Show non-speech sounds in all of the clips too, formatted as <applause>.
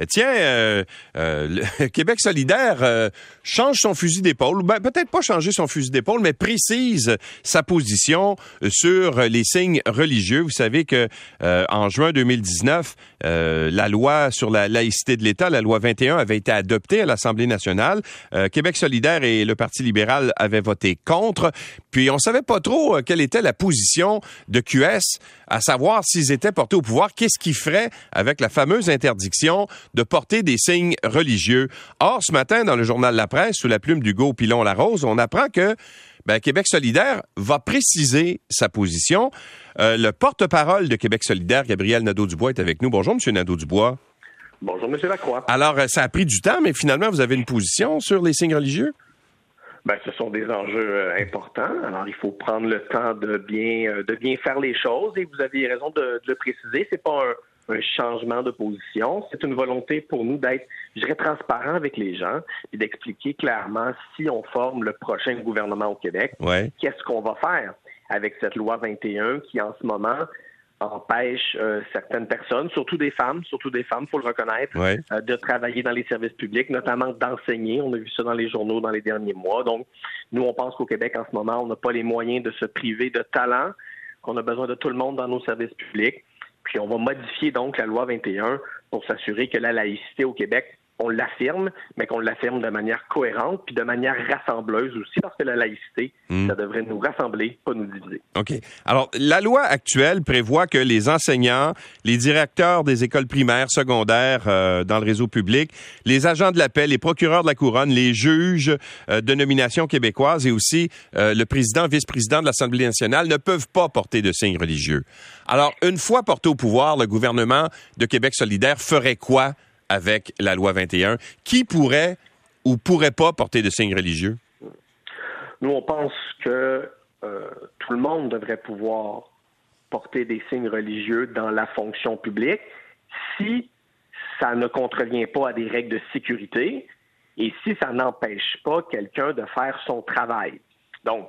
Eh, tiens, euh, euh, <laughs> Québec solidaire euh, change son fusil d'épaule, ben, peut-être pas changer son fusil d'épaule, mais précise sa position sur les signes religieux. Vous savez que en juin 2019, la loi sur la laïcité de l'État, la loi 21, avait été adoptée à l'Assemblée nationale. Québec solidaire et le Parti libéral avaient voté contre. Puis on savait pas trop quelle était la position de QS, à savoir s'ils étaient portés au pouvoir, qu'est-ce qu'ils feraient avec la fameuse interdiction de porter des signes religieux. Or, ce matin, dans le journal La Presse, sous la plume d'Hugo Pilon-Larose, on apprend que ben, Québec solidaire va préciser sa position. Euh, le porte-parole de Québec solidaire, Gabriel Nadeau-Dubois, est avec nous. Bonjour, M. Nadeau-Dubois. Bonjour, M. Lacroix. Alors, euh, ça a pris du temps, mais finalement, vous avez une position sur les signes religieux? Ben, ce sont des enjeux euh, importants. Alors, il faut prendre le temps de bien, de bien faire les choses. Et vous avez raison de, de le préciser. C'est pas un, un changement de position. C'est une volonté pour nous d'être, je dirais, transparent avec les gens et d'expliquer clairement si on forme le prochain gouvernement au Québec, qu'est-ce qu'on va faire avec cette loi 21 qui, en ce moment, empêche euh, certaines personnes, surtout des femmes, surtout des femmes, faut le reconnaître, euh, de travailler dans les services publics, notamment d'enseigner. On a vu ça dans les journaux dans les derniers mois. Donc, nous, on pense qu'au Québec, en ce moment, on n'a pas les moyens de se priver de talent, qu'on a besoin de tout le monde dans nos services publics. Puis on va modifier donc la loi 21 pour s'assurer que la laïcité au Québec on l'affirme, mais qu'on l'affirme de manière cohérente puis de manière rassembleuse aussi, parce que la laïcité, hmm. ça devrait nous rassembler, pas nous diviser. OK. Alors, la loi actuelle prévoit que les enseignants, les directeurs des écoles primaires, secondaires euh, dans le réseau public, les agents de la paix, les procureurs de la couronne, les juges euh, de nomination québécoise et aussi euh, le président, vice-président de l'Assemblée nationale ne peuvent pas porter de signes religieux. Alors, une fois porté au pouvoir, le gouvernement de Québec solidaire ferait quoi avec la loi 21. Qui pourrait ou pourrait pas porter de signes religieux? Nous, on pense que euh, tout le monde devrait pouvoir porter des signes religieux dans la fonction publique si ça ne contrevient pas à des règles de sécurité et si ça n'empêche pas quelqu'un de faire son travail. Donc,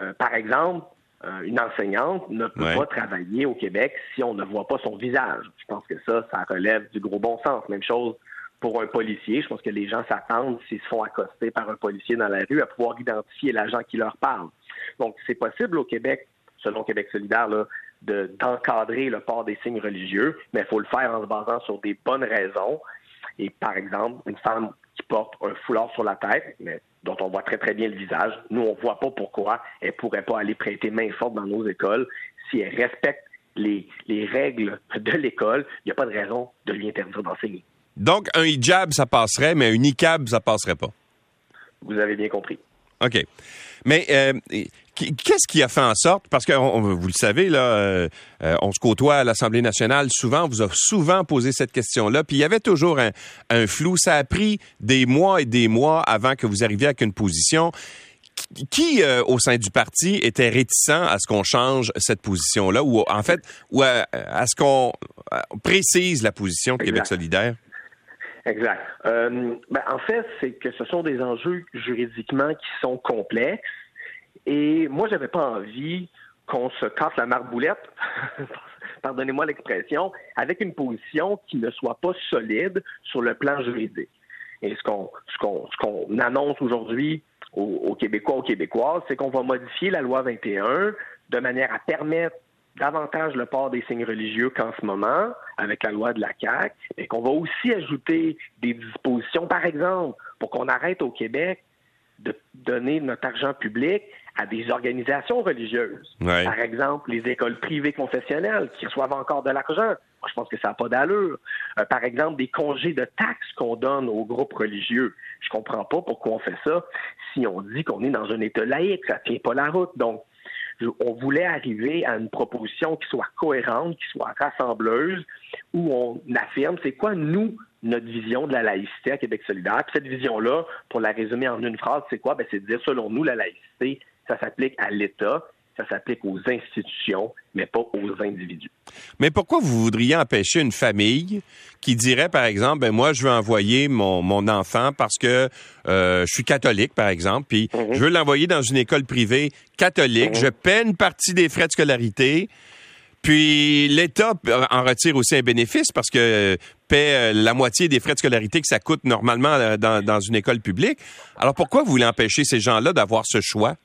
euh, par exemple, euh, une enseignante ne peut pas travailler au Québec si on ne voit pas son visage. Je pense que ça, ça relève du gros bon sens. Même chose pour un policier. Je pense que les gens s'attendent, s'ils se font accoster par un policier dans la rue, à pouvoir identifier l'agent qui leur parle. Donc, c'est possible au Québec, selon Québec solidaire, d'encadrer le port des signes religieux, mais il faut le faire en se basant sur des bonnes raisons. Et par exemple, une femme qui porte un foulard sur la tête, mais dont on voit très très bien le visage. Nous, on voit pas pourquoi elle pourrait pas aller prêter main forte dans nos écoles si elle respecte les, les règles de l'école. Il n'y a pas de raison de lui interdire d'enseigner. Donc, un hijab, ça passerait, mais un niqab, ça passerait pas. Vous avez bien compris. OK. Mais euh, qu'est-ce qui a fait en sorte, parce que vous le savez, là, euh, euh, on se côtoie à l'Assemblée nationale souvent, on vous a souvent posé cette question-là, puis il y avait toujours un, flou. Ça a pris des mois et des mois avant que vous arriviez avec une position. Qui, au sein du parti, était réticent à ce qu'on change cette position-là, ou en fait, ou à, ce qu'on précise la position de Québec solidaire? Exact. ben, en fait, c'est que ce sont des enjeux juridiquement qui sont complexes et moi, j'avais pas envie qu'on se casse la marboulette, <laughs> pardonnez-moi l'expression, avec une position qui ne soit pas solide sur le plan juridique. Et ce qu'on ce qu'on annonce aujourd'hui aux, Québécois, aux Québécoises, c'est qu'on va modifier la loi 21 de manière à permettre davantage le port des signes religieux qu'en ce moment, avec la loi de la CAQ, et qu'on va aussi ajouter des dispositions, par exemple, pour qu'on arrête au Québec de donner notre argent public à des organisations religieuses. Par exemple, les écoles privées confessionnelles qui reçoivent encore de l'argent. Moi, je pense que ça n'a pas d'allure. Euh, par exemple, des congés de taxes qu'on donne aux groupes religieux. Je comprends pas pourquoi on fait ça si on dit qu'on est dans un État laïque. Ça tient pas la route. Donc, on voulait arriver à une proposition qui soit cohérente, qui soit rassembleuse, où on affirme c'est quoi, nous, notre vision de la laïcité à Québec solidaire. Puis cette vision-là, pour la résumer en une phrase, c'est quoi? Ben, c'est de dire, selon nous, la laïcité, ça s'applique à l'État, ça s'applique aux institutions, mais pas aux individus. Mais pourquoi vous voudriez empêcher une famille qui dirait, par exemple, ben moi, je veux envoyer mon, mon enfant parce que euh, je suis catholique, par exemple, puis mhm. je veux l'envoyer dans une école privée catholique, mhm. je paie une partie des frais de scolarité, Puis l'État en retire aussi un bénéfice parce que paie la moitié des frais de scolarité que ça coûte normalement dans, dans une école publique. Alors pourquoi vous voulez empêcher ces gens-là d'avoir ce choix?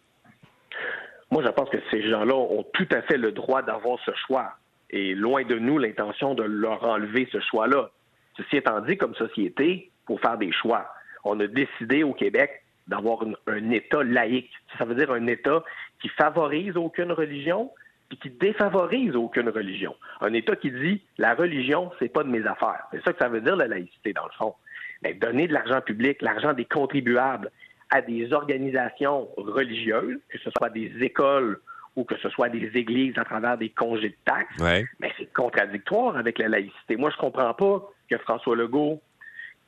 Moi, je pense que ces gens-là ont tout à fait le droit d'avoir ce choix. Et loin de nous l'intention de leur enlever ce choix-là. Ceci étant dit, comme société, pour faire des choix. On a décidé au Québec d'avoir un État laïque. Ça veut dire un État qui favorise aucune religion puis qui défavorise aucune religion. Un État qui dit la religion, c'est pas de mes affaires. C'est ça que ça veut dire la laïcité dans le fond. Mais donner de l'argent public, l'argent des contribuables à des organisations religieuses, que ce soit des écoles ou que ce soit des églises à travers des congés de taxes, mais c'est contradictoire avec la laïcité. Moi, je comprends pas que François Legault,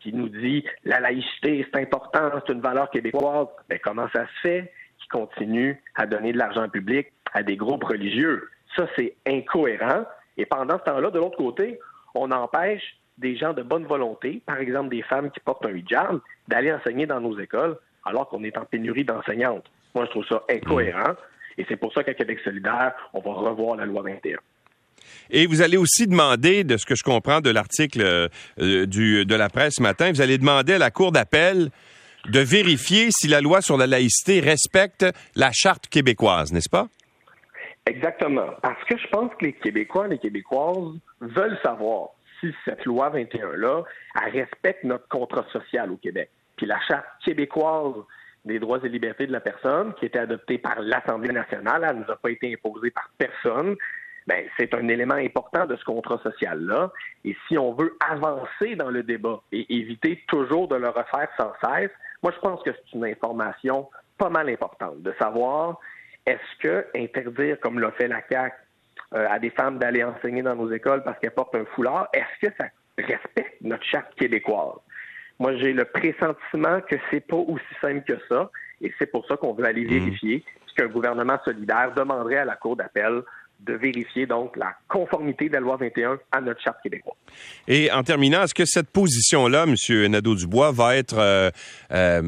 qui nous dit la laïcité, c'est important, c'est une valeur québécoise, mais comment ça se fait qu'il continue à donner de l'argent public à des groupes religieux? Ça, c'est incohérent. Et pendant ce temps-là, de l'autre côté, on empêche des gens de bonne volonté, par exemple des femmes qui portent un hijab, d'aller enseigner dans nos écoles alors qu'on est en pénurie d'enseignantes. Moi, je trouve ça incohérent. Et c'est pour ça qu'à Québec solidaire, on va revoir la loi 21. Et vous allez aussi demander, de ce que je comprends de l'article euh, de la presse ce matin, vous allez demander à la Cour d'appel de vérifier si la loi sur la laïcité respecte la charte québécoise, n'est-ce pas? Exactement. Parce que je pense que les Québécois et les Québécoises veulent savoir si cette loi 21-là, respecte notre contrat social au Québec. Puis la charte québécoise des droits et libertés de la personne, qui était adoptée par l'Assemblée nationale, elle ne nous a pas été imposée par personne. Ben, c'est un élément important de ce contrat social-là. Et si on veut avancer dans le débat et éviter toujours de le refaire sans cesse, moi, je pense que c'est une information pas mal importante de savoir est-ce que interdire, comme l'a fait la CAQ, euh, à des femmes d'aller enseigner dans nos écoles parce qu'elles portent un foulard, est-ce que ça respecte notre charte québécoise? Moi, j'ai le pressentiment que c'est pas aussi simple que ça, et c'est pour ça qu'on veut aller mmh. vérifier qu'un gouvernement solidaire demanderait à la Cour d'appel de vérifier donc la conformité de la loi 21 à notre charte québécoise. Et en terminant, est-ce que cette position-là, M. Nadeau-Dubois, va être euh, euh,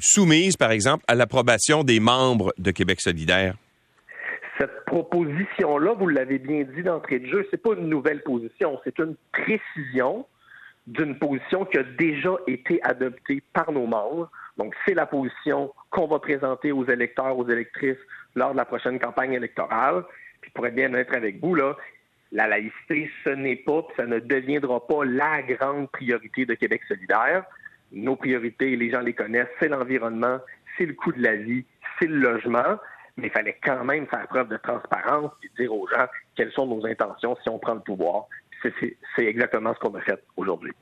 soumise, par exemple, à l'approbation des membres de Québec solidaire? Cette proposition-là, vous l'avez bien dit d'entrée de jeu, c'est pas une nouvelle position, c'est une précision d'une position qui a déjà été adoptée par nos membres. Donc, c'est la position qu'on va présenter aux électeurs, aux électrices lors de la prochaine campagne électorale. Puis, pour être bien honnête avec vous, là, la laïcité, ce n'est pas, ça ne deviendra pas la grande priorité de Québec solidaire. Nos priorités, les gens les connaissent, c'est l'environnement, c'est le coût de la vie, c'est le logement. Mais il fallait quand même faire preuve de transparence et dire aux gens quelles sont nos intentions si on prend le pouvoir c'est exactement ce qu'on a fait aujourd'hui.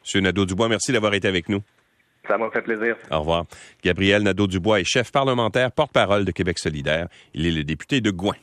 Monsieur Nadeau-Dubois, merci d'avoir été avec nous. Ça m'a fait plaisir. Au revoir. Gabriel Nadeau-Dubois est chef parlementaire, porte-parole de Québec solidaire. Il est le député de Gouin.